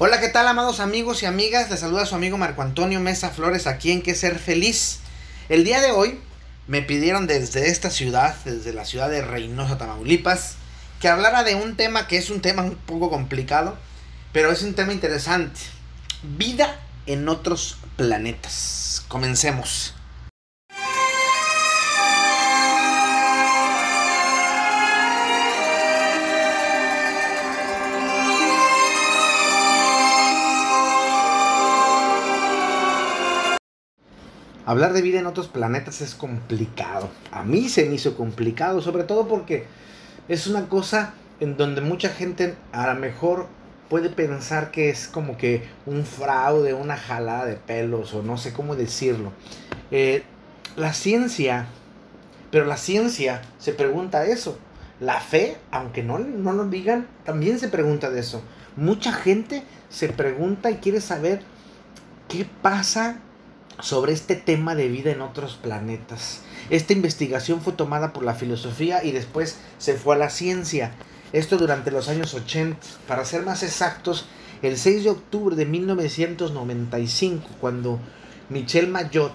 Hola, ¿qué tal, amados amigos y amigas? Les saluda su amigo Marco Antonio Mesa Flores aquí en Que Ser Feliz. El día de hoy me pidieron desde esta ciudad, desde la ciudad de Reynosa, Tamaulipas, que hablara de un tema que es un tema un poco complicado, pero es un tema interesante. Vida en otros planetas. Comencemos. Hablar de vida en otros planetas es complicado. A mí se me hizo complicado, sobre todo porque es una cosa en donde mucha gente a lo mejor puede pensar que es como que un fraude, una jalada de pelos o no sé cómo decirlo. Eh, la ciencia, pero la ciencia se pregunta eso. La fe, aunque no, no lo digan, también se pregunta de eso. Mucha gente se pregunta y quiere saber qué pasa sobre este tema de vida en otros planetas. Esta investigación fue tomada por la filosofía y después se fue a la ciencia. Esto durante los años 80. Para ser más exactos, el 6 de octubre de 1995, cuando Michel Mayotte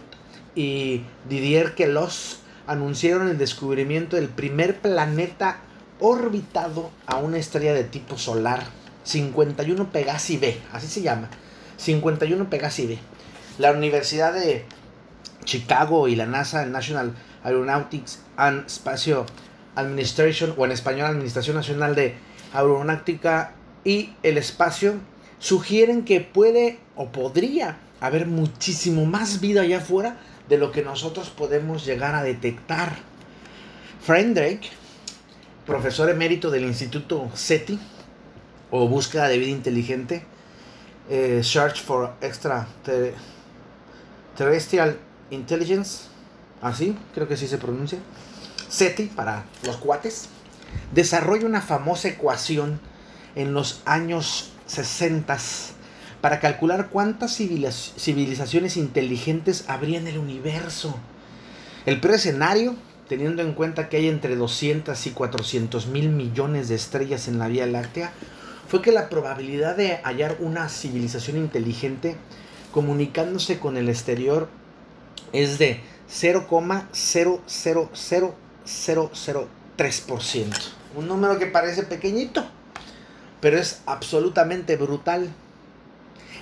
y Didier Queloz anunciaron el descubrimiento del primer planeta orbitado a una estrella de tipo solar, 51 Pegasi B, así se llama, 51 Pegasi B la Universidad de Chicago y la NASA, National Aeronautics and Space Administration, o en español Administración Nacional de Aeronáutica y el Espacio, sugieren que puede o podría haber muchísimo más vida allá afuera de lo que nosotros podemos llegar a detectar. Frank Drake, profesor emérito del Instituto SETI, o Búsqueda de Vida Inteligente, eh, Search for Extra Terrestrial Intelligence, así creo que sí se pronuncia, SETI para los cuates, desarrolla una famosa ecuación en los años 60 para calcular cuántas civilizaciones inteligentes habría en el universo. El peor escenario, teniendo en cuenta que hay entre 200 y 400 mil millones de estrellas en la Vía Láctea, fue que la probabilidad de hallar una civilización inteligente comunicándose con el exterior es de 0,000003%. Un número que parece pequeñito, pero es absolutamente brutal.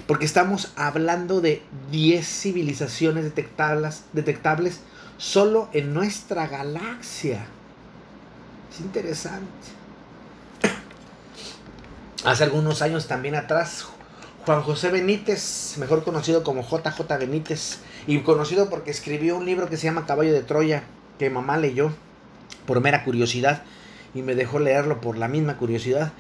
Porque estamos hablando de 10 civilizaciones detectables, detectables solo en nuestra galaxia. Es interesante. Hace algunos años también atrás, Juan José Benítez, mejor conocido como JJ Benítez, y conocido porque escribió un libro que se llama Caballo de Troya, que mamá leyó por mera curiosidad y me dejó leerlo por la misma curiosidad,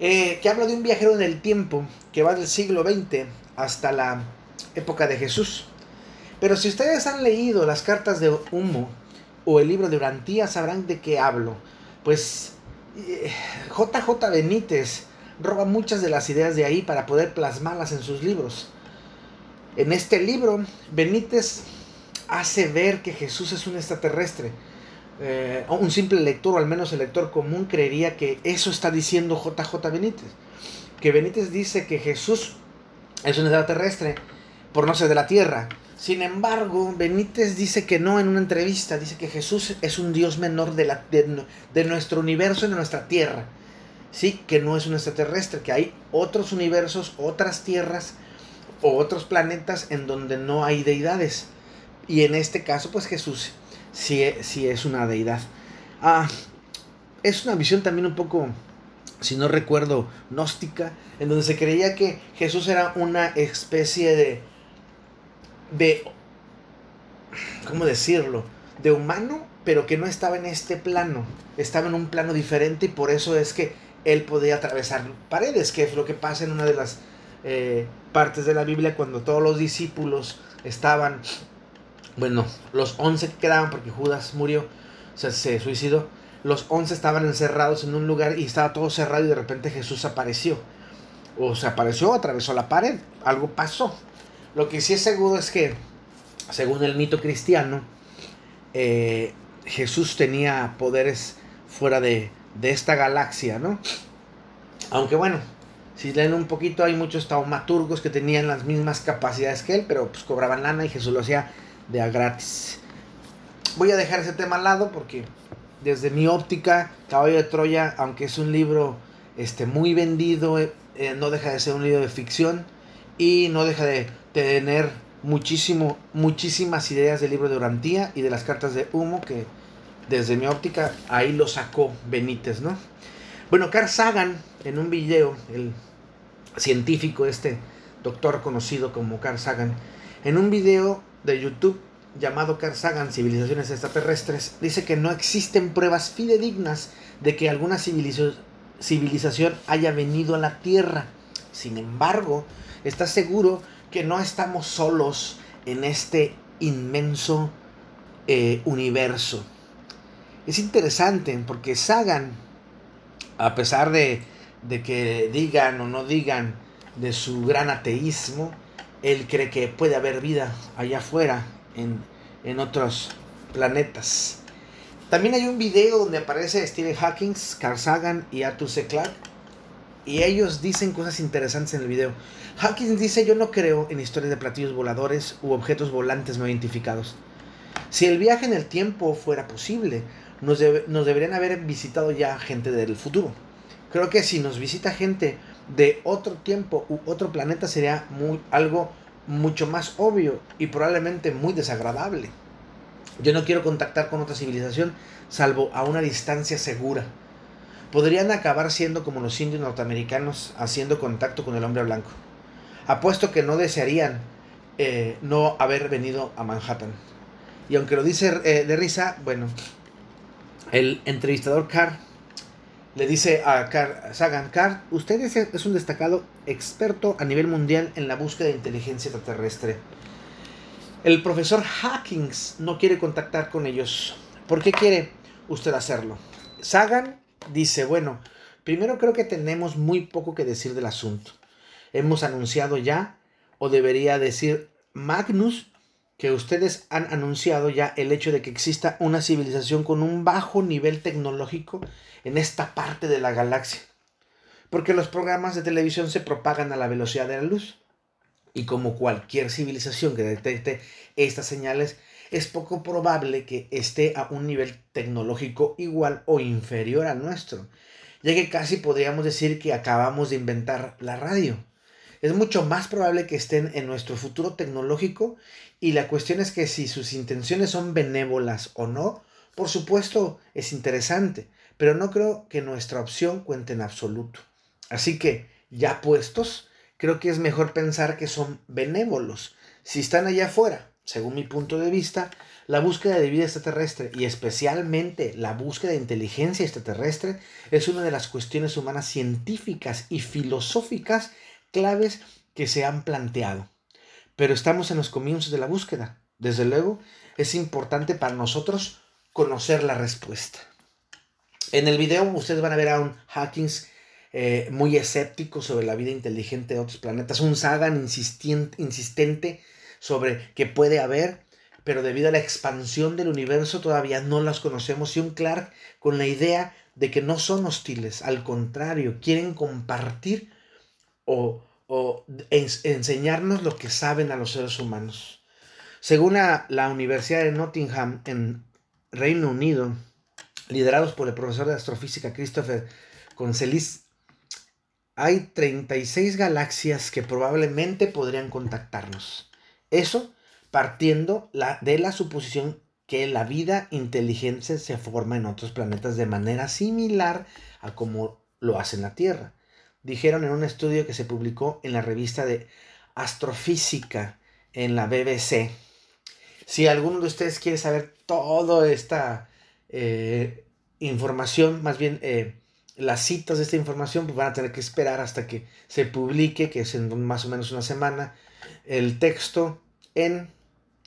eh, que habla de un viajero en el tiempo que va del siglo XX hasta la época de Jesús. Pero si ustedes han leído las cartas de Humo o el libro de Urantía, sabrán de qué hablo. Pues JJ eh, Benítez roba muchas de las ideas de ahí para poder plasmarlas en sus libros. En este libro, Benítez hace ver que Jesús es un extraterrestre. Eh, un simple lector, o al menos el lector común, creería que eso está diciendo JJ Benítez. Que Benítez dice que Jesús es un extraterrestre por no ser de la tierra. Sin embargo, Benítez dice que no en una entrevista, dice que Jesús es un Dios menor de, la, de nuestro universo y de nuestra tierra sí, que no es un extraterrestre, que hay otros universos, otras tierras o otros planetas en donde no hay deidades. Y en este caso, pues Jesús sí, es una deidad. Ah, es una visión también un poco, si no recuerdo, gnóstica, en donde se creía que Jesús era una especie de, de, ¿cómo decirlo? De humano, pero que no estaba en este plano, estaba en un plano diferente y por eso es que él podía atravesar paredes, que es lo que pasa en una de las eh, partes de la Biblia cuando todos los discípulos estaban, bueno, los once que quedaban porque Judas murió, o sea, se suicidó, los once estaban encerrados en un lugar y estaba todo cerrado y de repente Jesús apareció. O se apareció, atravesó la pared, algo pasó. Lo que sí es seguro es que, según el mito cristiano, eh, Jesús tenía poderes fuera de, de esta galaxia, ¿no? Aunque bueno, Si leen un poquito, hay muchos taumaturgos que tenían las mismas capacidades que él, pero pues cobraban lana y Jesús lo hacía de a gratis. Voy a dejar ese tema al lado porque desde mi óptica, Caballo de Troya, aunque es un libro este, muy vendido, eh, eh, no deja de ser un libro de ficción y no deja de tener muchísimo, muchísimas ideas del libro de Orantía y de las cartas de humo que desde mi óptica ahí lo sacó Benítez, ¿no? Bueno, Carl Sagan en un video, el científico este doctor conocido como Carl Sagan, en un video de YouTube llamado Carl Sagan Civilizaciones extraterrestres, dice que no existen pruebas fidedignas de que alguna civilización haya venido a la Tierra. Sin embargo, está seguro que no estamos solos en este inmenso eh, universo. Es interesante porque Sagan, a pesar de, de que digan o no digan de su gran ateísmo, él cree que puede haber vida allá afuera, en, en otros planetas. También hay un video donde aparece Stephen Hawking, Carl Sagan y Arthur C. Clarke. Y ellos dicen cosas interesantes en el video. Hawking dice, yo no creo en historias de platillos voladores u objetos volantes no identificados. Si el viaje en el tiempo fuera posible, nos, nos deberían haber visitado ya gente del futuro. Creo que si nos visita gente de otro tiempo u otro planeta sería muy, algo mucho más obvio y probablemente muy desagradable. Yo no quiero contactar con otra civilización salvo a una distancia segura. Podrían acabar siendo como los indios norteamericanos haciendo contacto con el hombre blanco. Apuesto que no desearían eh, no haber venido a Manhattan. Y aunque lo dice eh, de risa, bueno, el entrevistador Carr le dice a Carl Sagan, Carl, usted es, un destacado experto a nivel mundial en la búsqueda de inteligencia extraterrestre. El profesor Hawkins no quiere contactar con ellos. ¿Por qué quiere usted hacerlo? Sagan dice, bueno, primero creo que tenemos muy poco que decir del asunto. Hemos anunciado ya, o debería decir Magnus, que ustedes han anunciado ya el hecho de que exista una civilización con un bajo nivel tecnológico en esta parte de la galaxia. Porque los programas de televisión se propagan a la velocidad de la luz. Y como cualquier civilización que detecte estas señales, es poco probable que esté a un nivel tecnológico igual o inferior al nuestro, ya que casi podríamos decir que acabamos de inventar la radio. Es mucho más probable que estén en nuestro futuro tecnológico y la cuestión es que si sus intenciones son benévolas o no, por supuesto es interesante, pero no creo que nuestra opción cuente en absoluto. Así que, ya puestos, creo que es mejor pensar que son benévolos. Si están allá afuera, según mi punto de vista, la búsqueda de vida extraterrestre y especialmente la búsqueda de inteligencia extraterrestre es una de las cuestiones humanas científicas y filosóficas claves que se han planteado pero estamos en los comienzos de la búsqueda. Desde luego, es importante para nosotros conocer la respuesta. En el video ustedes van a ver a un Hawkins eh, muy escéptico sobre la vida inteligente de otros planetas, un Sagan insistente sobre que puede haber, pero debido a la expansión del universo todavía no las conocemos, y un Clark con la idea de que no son hostiles, al contrario, quieren compartir o o enseñarnos lo que saben a los seres humanos. Según la, Universidad de Nottingham en Reino Unido, liderados por el profesor de astrofísica Christopher Concelis, hay 36 galaxias que probablemente podrían contactarnos. Eso partiendo la, de la suposición que la vida inteligente se forma en otros planetas de manera similar a como lo hace en la Tierra dijeron en un estudio que se publicó en la revista de Astrofísica en la BBC. Si alguno de ustedes quiere saber toda esta eh, información, más bien eh, las citas de esta información, pues van a tener que esperar hasta que se publique, que es en más o menos una semana, el texto en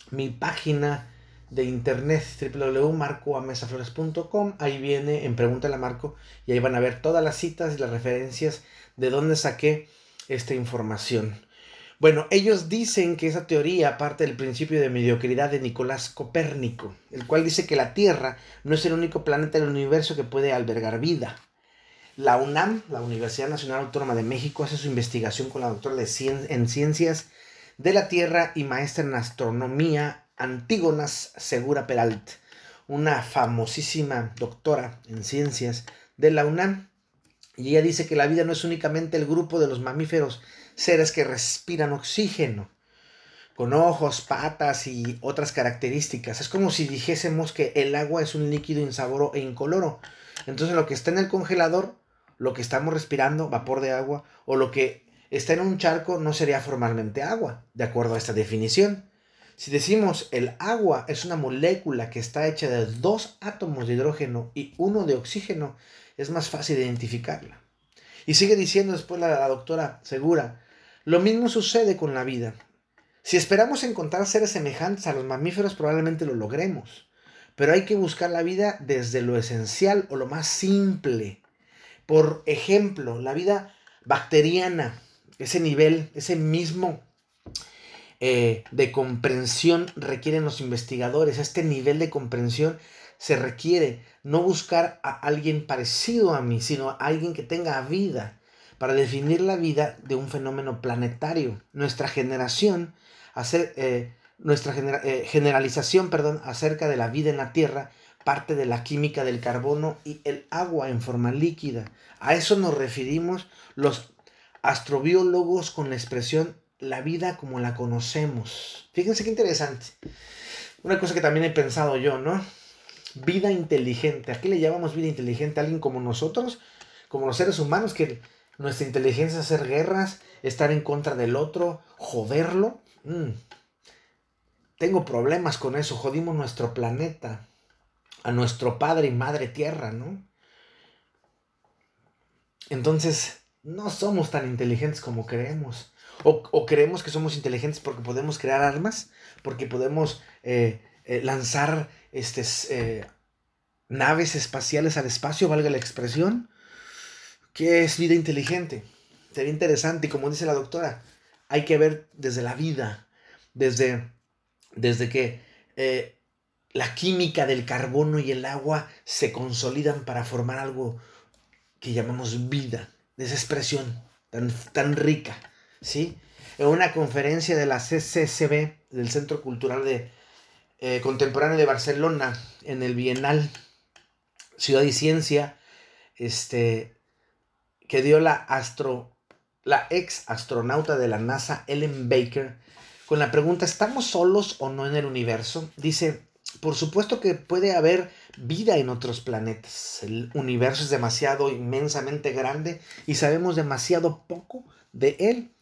mi página de internet www.marcoamesaflores.com. Ahí viene en Pregúntale a Marco y ahí van a ver todas las citas y las referencias de dónde saqué esta información. Bueno, ellos dicen que esa teoría parte del principio de mediocridad de Nicolás Copérnico, el cual dice que la Tierra no es el único planeta del universo que puede albergar vida. la UNAM, la Universidad Nacional Autónoma de México, hace su investigación con la doctora en Ciencias de la Tierra y maestra en Astronomía, Antígonas Segura Peralt, una famosísima doctora en Ciencias de la UNAM. Y ella dice que la vida no es únicamente el grupo de los mamíferos, seres que respiran oxígeno, con ojos, patas y otras características. Es como si dijésemos que el agua es un líquido insaboro e incoloro. Entonces lo que está en el congelador, lo que estamos respirando, vapor de agua, o lo que está en un charco no sería formalmente agua, de acuerdo a esta definición. Si decimos el agua es una molécula que está hecha de dos átomos de hidrógeno y uno de oxígeno, es más fácil identificarla. Y sigue diciendo después la, doctora Segura, lo mismo sucede con la vida. Si esperamos encontrar seres semejantes a los mamíferos, probablemente lo logremos. Pero hay que buscar la vida desde lo esencial o lo más simple. Por ejemplo, la vida bacteriana, ese nivel, ese mismo eh, de comprensión requieren los investigadores. Este nivel de comprensión se requiere no buscar a alguien parecido a mí, sino a alguien que tenga vida para definir la vida de un fenómeno planetario. Nuestra generación, hacer, eh, nuestra eh, generalización perdón, acerca de la vida en la Tierra parte de la química del carbono y el agua en forma líquida. A eso nos referimos los astrobiólogos con la expresión la vida como la conocemos. Fíjense qué interesante. Una cosa que también he pensado yo, ¿no? Vida inteligente. ¿A qué le llamamos vida inteligente? ¿A alguien como nosotros? Como los seres humanos, que nuestra inteligencia es hacer guerras, estar en contra del otro, joderlo. Mm. Tengo problemas con eso. Jodimos nuestro planeta, a nuestro padre y madre tierra, ¿no? Entonces, no somos tan inteligentes como creemos. O, creemos que somos inteligentes porque podemos crear armas, porque podemos eh, eh, lanzar este, eh, naves espaciales al espacio, valga la expresión. ¿Qué es vida inteligente? Sería interesante y como dice la doctora, hay que ver desde la vida, desde, desde que la química del carbono y el agua se consolidan para formar algo que llamamos vida, de esa expresión tan, tan rica. ¿sí? En una conferencia de la CCCB, del Centro Cultural de, eh, Contemporáneo de Barcelona, en el Bienal Ciudad y Ciencia, este, que dio la, astro, la ex astronauta de la NASA, Ellen Baker, con la pregunta, ¿estamos solos o no en el universo? Dice, por supuesto que puede haber vida en otros planetas. El universo es demasiado inmensamente grande y sabemos demasiado poco de él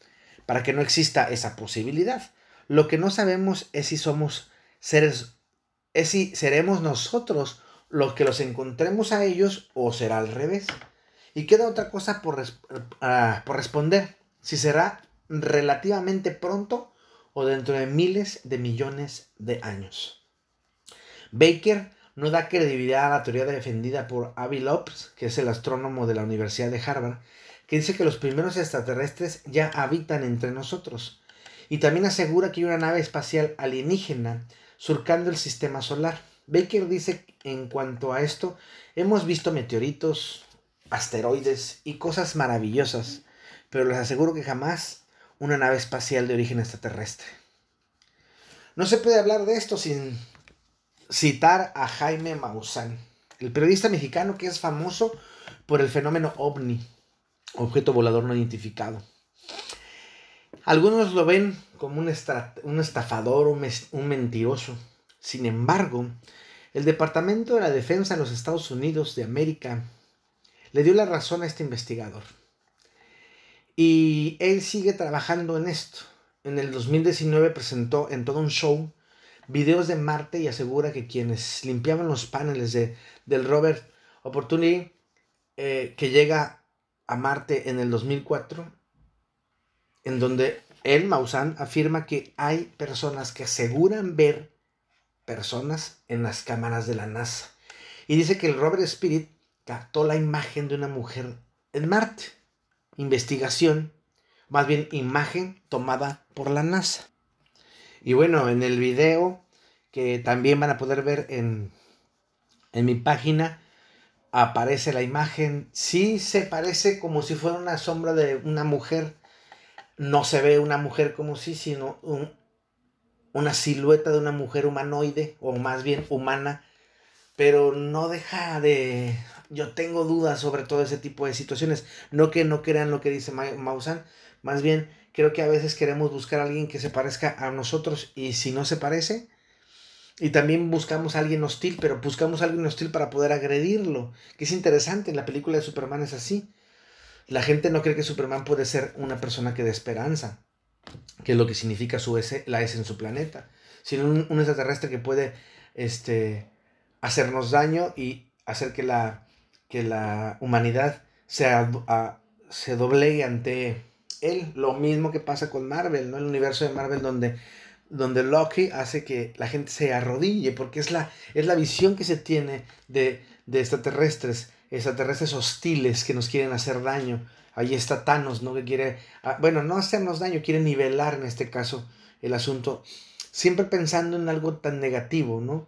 para que no exista esa posibilidad. Lo que no sabemos es si somos seres, es si seremos nosotros los que los encontremos a ellos o será al revés. Y queda otra cosa por, ah, por responder, si será relativamente pronto o dentro de miles de millones de años. Baker no da credibilidad a la teoría defendida por Avi Loebs, que es el astrónomo de la Universidad de Harvard, que dice que los primeros extraterrestres ya habitan entre nosotros. Y también asegura que hay una nave espacial alienígena surcando el sistema solar. Baker dice en cuanto a esto, hemos visto meteoritos, asteroides y cosas maravillosas, pero les aseguro que jamás una nave espacial de origen extraterrestre. No se puede hablar de esto sin citar a Jaime Maussan, el periodista mexicano que es famoso por el fenómeno ovni objeto volador no identificado. Algunos lo ven como un, estafador, un, mentiroso. Sin embargo, el Departamento de la Defensa de los Estados Unidos de América le dio la razón a este investigador. Y él sigue trabajando en esto. En el 2019 presentó en todo un show videos de Marte y asegura que quienes limpiaban los paneles de, del Robert Opportunity eh, que llega a Marte en el 2004, en donde él, Maussan, afirma que hay personas que aseguran ver personas en las cámaras de la NASA. Y dice que el Robert Spirit captó la imagen de una mujer en Marte. Investigación, más bien imagen tomada por la NASA. Y bueno, en el video que también van a poder ver en, en mi página, aparece la imagen, sí se parece como si fuera una sombra de una mujer, no se ve una mujer como si, sino una silueta de una mujer humanoide, o más bien humana, pero no deja de... Yo tengo dudas sobre todo ese tipo de situaciones. No que no crean lo que dice Mausan, más bien creo que a veces queremos buscar a alguien que se parezca a nosotros y si no se parece, y también buscamos a alguien hostil, pero buscamos a alguien hostil para poder agredirlo. Que es interesante, en la película de Superman es así. La gente no cree que Superman puede ser una persona que dé esperanza, que es lo que significa su S, la S en su planeta, sino un, extraterrestre que puede este, hacernos daño y hacer que la, que la humanidad se doblegue ante él. Lo mismo que pasa con Marvel, ¿no? El universo de Marvel donde donde Loki hace que la gente se arrodille, porque es la, es la visión que se tiene de, de extraterrestres, extraterrestres hostiles que nos quieren hacer daño. Ahí está Thanos, ¿no? Que quiere, ah, bueno, no hacernos daño, quiere nivelar en este caso el asunto, siempre pensando en algo tan negativo, ¿no?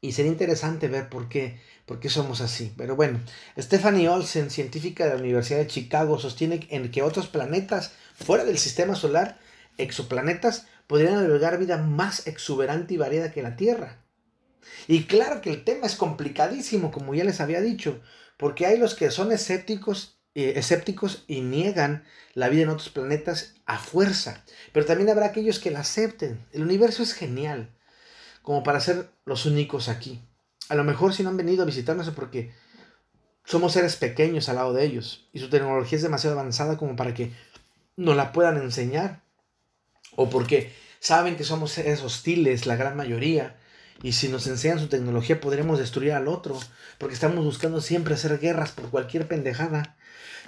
Y sería interesante ver por qué, por qué somos así. Pero bueno, Stephanie Olsen, científica de la Universidad de Chicago, sostiene en que otros planetas fuera del sistema solar, exoplanetas, podrían albergar vida más exuberante y variada que la Tierra. Y claro que el tema es complicadísimo, como ya les había dicho, porque hay los que son escépticos, eh, escépticos y niegan la vida en otros planetas a fuerza, pero también habrá aquellos que la acepten. El universo es genial, como para ser los únicos aquí. A lo mejor si no han venido a visitarnos es porque somos seres pequeños al lado de ellos y su tecnología es demasiado avanzada como para que nos la puedan enseñar o porque saben que somos seres hostiles, la gran mayoría, y si nos enseñan su tecnología podremos destruir al otro, porque estamos buscando siempre hacer guerras por cualquier pendejada,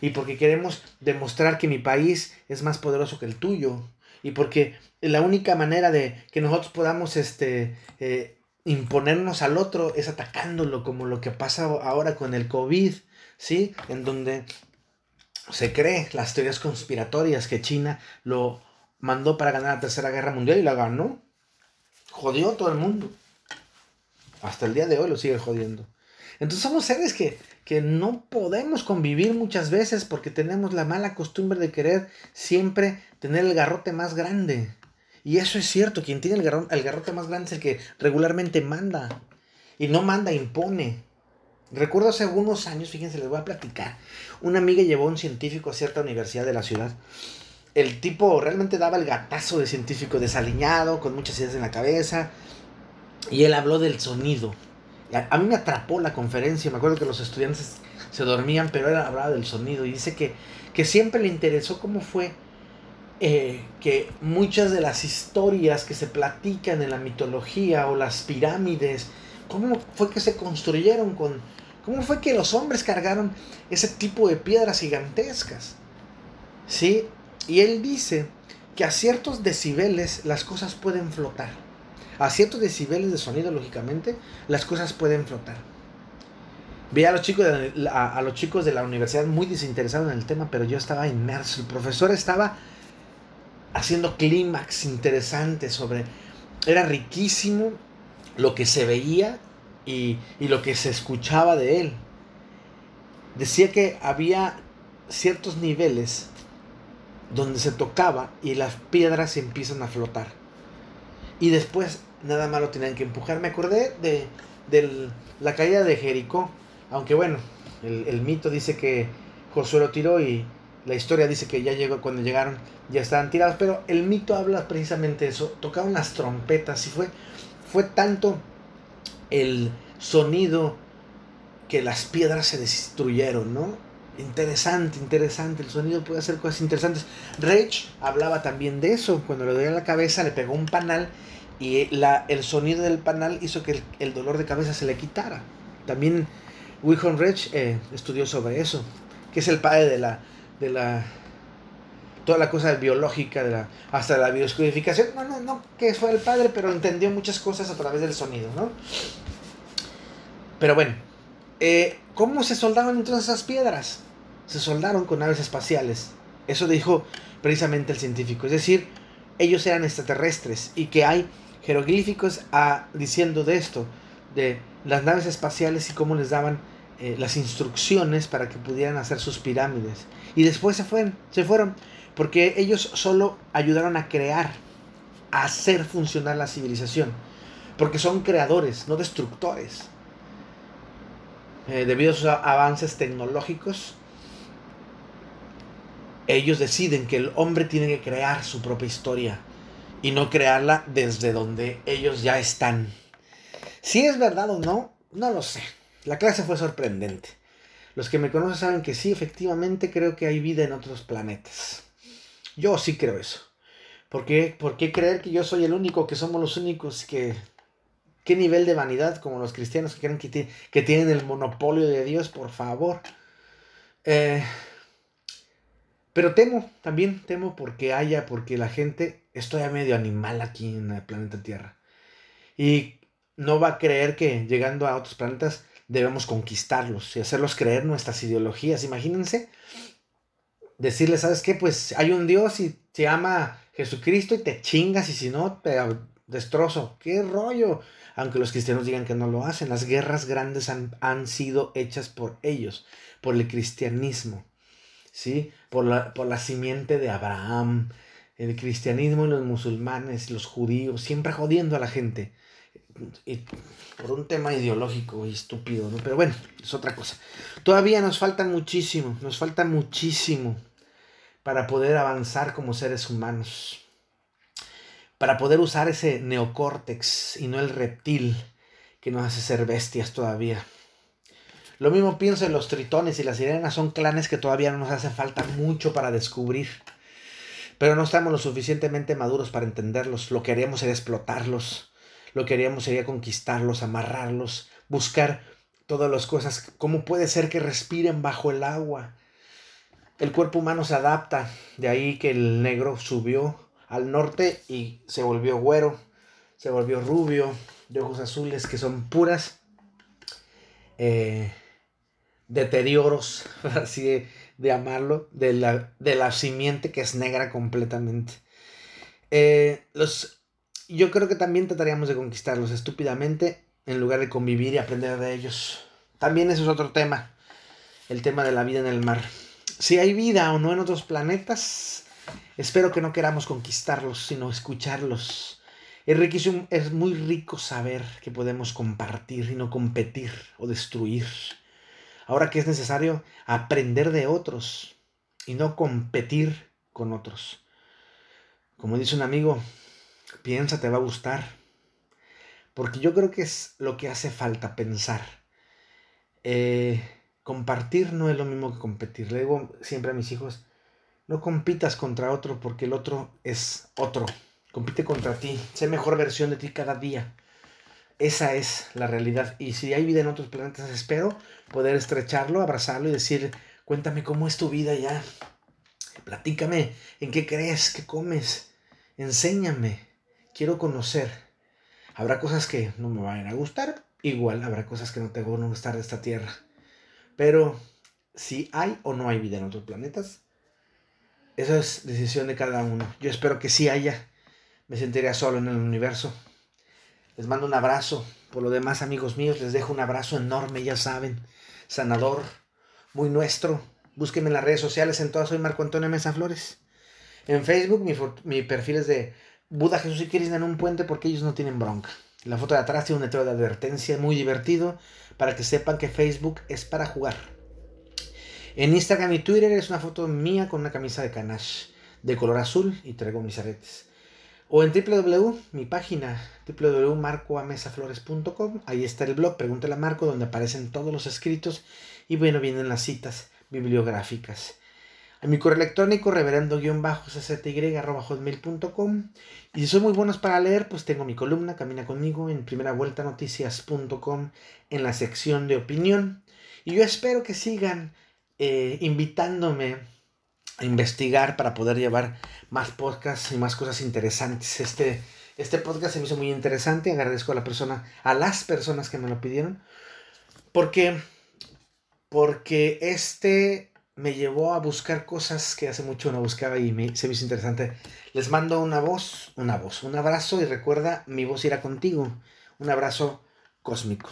y porque queremos demostrar que mi país es más poderoso que el tuyo, y porque la única manera de que nosotros podamos este, eh, imponernos al otro es atacándolo, como lo que pasa ahora con el COVID, ¿sí? En donde se cree las teorías conspiratorias que China lo mandó para ganar la Tercera Guerra Mundial y la ganó. Jodió a todo el mundo. Hasta el día de hoy lo sigue jodiendo. Entonces somos seres que, que no podemos convivir muchas veces porque tenemos la mala costumbre de querer siempre tener el garrote más grande. Y eso es cierto, quien tiene el, el garrote más grande es el que regularmente manda. Y no manda, impone. Recuerdo hace algunos años, fíjense, les voy a platicar. Una amiga llevó a un científico a cierta universidad de la ciudad el tipo realmente daba el gatazo de científico desaliñado, con muchas ideas en la cabeza. Y él habló del sonido. A, mí me atrapó la conferencia. Me acuerdo que los estudiantes se dormían, pero él hablaba del sonido. Y dice que, que siempre le interesó cómo fue eh, que muchas de las historias que se platican en la mitología o las pirámides, cómo fue que se construyeron con... ¿Cómo fue que los hombres cargaron ese tipo de piedras gigantescas? ¿Sí? Y él dice que a ciertos decibeles las cosas pueden flotar. A ciertos decibeles de sonido, lógicamente, las cosas pueden flotar. Vi a los chicos de, a, los chicos de la universidad muy desinteresados en el tema, pero yo estaba inmerso. El profesor estaba haciendo clímax interesante sobre... Era riquísimo lo que se veía y, y lo que se escuchaba de él. Decía que había ciertos niveles donde se tocaba y las piedras empiezan a flotar. Y después nada más lo tenían que empujar. Me acordé de, la caída de Jericó, aunque bueno, el, mito dice que Josué lo tiró y la historia dice que ya llegó cuando llegaron, ya estaban tirados, pero el mito habla precisamente de eso. Tocaban las trompetas y fue, fue tanto el sonido que las piedras se destruyeron, ¿no? Interesante, interesante. El sonido puede hacer cosas interesantes. Rage hablaba también de eso. Cuando le dolía la cabeza, le pegó un panal y la, el sonido del panal hizo que el, dolor de cabeza se le quitara. También Wilhelm Rage eh, estudió sobre eso, que es el padre de la, de la toda la cosa biológica, hasta la bioscodificación. No, no, no que fue el padre, pero entendió muchas cosas a través del sonido, ¿no? Pero bueno, eh, ¿cómo se soldaron entonces esas piedras? Se soldaron con naves espaciales. Eso dijo precisamente el científico. Es decir, ellos eran extraterrestres y que hay jeroglíficos a, diciendo de esto, de las naves espaciales y cómo les daban eh, las instrucciones para que pudieran hacer sus pirámides. Y después se fueron, se fueron, porque ellos solo ayudaron a crear, a hacer funcionar la civilización. Porque son creadores, no destructores. Eh, debido a sus avances tecnológicos, ellos deciden que el hombre tiene que crear su propia historia y no crearla desde donde ellos ya están. Si es verdad o no, no lo sé. La clase fue sorprendente. Los que me conocen saben que sí, efectivamente creo que hay vida en otros planetas. Yo sí creo eso. ¿Por qué, ¿Por qué creer que yo soy el único, que somos los únicos que... ¿Qué nivel de vanidad como los cristianos que creen que, que tienen el monopolio de Dios? Por favor. Eh, pero temo, también temo porque haya, porque la gente es todavía medio animal aquí en el planeta Tierra. Y no va a creer que llegando a otros planetas debemos conquistarlos y hacerlos creer nuestras ideologías. Imagínense decirles, ¿sabes qué? Pues hay un Dios y se llama Jesucristo y te chingas y si no, te destrozo. ¿Qué rollo? Aunque los cristianos digan que no lo hacen, las guerras grandes han, han sido hechas por ellos, por el cristianismo. ¿Sí? Por la, por la simiente de Abraham, el cristianismo y los musulmanes, los judíos, siempre jodiendo a la gente. Y por un tema ideológico y estúpido, ¿no? Pero bueno, es otra cosa. Todavía nos falta muchísimo, nos falta muchísimo para poder avanzar como seres humanos. Para poder usar ese neocórtex y no el reptil que nos hace ser bestias todavía. Lo mismo pienso en los tritones y las sirenas, son clanes que todavía no nos hace falta mucho para descubrir. Pero no estamos lo suficientemente maduros para entenderlos. Lo que haríamos sería explotarlos. Lo que haríamos sería conquistarlos, amarrarlos, buscar todas las cosas. ¿Cómo puede ser que respiren bajo el agua? El cuerpo humano se adapta. De ahí que el negro subió al norte y se volvió güero, se volvió rubio, de ojos azules, que son puras. Eh, deterioros, así de, amarlo, de la, de la, simiente que es negra completamente. Eh, los, yo creo que también trataríamos de conquistarlos estúpidamente en lugar de convivir y aprender de ellos. También eso es otro tema, el tema de la vida en el mar. Si hay vida o no en otros planetas, espero que no queramos conquistarlos, sino escucharlos. Es, riquísimo, es muy rico saber que podemos compartir y no competir o destruir. Ahora que es necesario aprender de otros y no competir con otros. Como dice un amigo, piensa, te va a gustar. Porque yo creo que es lo que hace falta pensar. Eh, compartir no es lo mismo que competir. Le digo siempre a mis hijos, no compitas contra otro porque el otro es otro. Compite contra ti. Sé mejor versión de ti cada día. Esa es la realidad. Y si hay vida en otros planetas, espero poder estrecharlo, abrazarlo y decir, cuéntame cómo es tu vida ya. Platícame, ¿en qué crees? ¿Qué comes? Enséñame. Quiero conocer. Habrá cosas que no me van a gustar. Igual habrá cosas que no te van a gustar de esta Tierra. Pero si hay o no hay vida en otros planetas, eso es decisión de cada uno. Yo espero que sí haya. Me sentiría solo en el universo. Les mando un abrazo. Por lo demás, amigos míos, les dejo un abrazo enorme, ya saben. Sanador, muy nuestro. Búsquenme en las redes sociales, en todas soy Marco Antonio Mesa Flores. En Facebook mi, perfil es de Buda, Jesús y Krishna en un puente porque ellos no tienen bronca. La foto de atrás tiene un letrero de advertencia muy divertido para que sepan que Facebook es para jugar. En Instagram y Twitter es una foto mía con una camisa de canache de color azul y traigo mis aretes. O en www, mi página, www.marcoamesaflores.com. Ahí está el blog, pregúntale a Marco, donde aparecen todos los escritos y bueno, vienen las citas bibliográficas. A mi correo electrónico, reverendo-cty.com. Y si son muy buenos para leer, pues tengo mi columna, Camina conmigo, en primera vuelta noticias.com, en la sección de opinión. Y yo espero que sigan eh, invitándome investigar para poder llevar más podcasts y más cosas interesantes. Este, este podcast se me hizo muy interesante. Agradezco a la persona, a las personas que me lo pidieron. Porque, porque este me llevó a buscar cosas que hace mucho no buscaba y me, se me hizo interesante. Les mando una voz, una voz, un abrazo y recuerda, mi voz irá contigo. Un abrazo cósmico.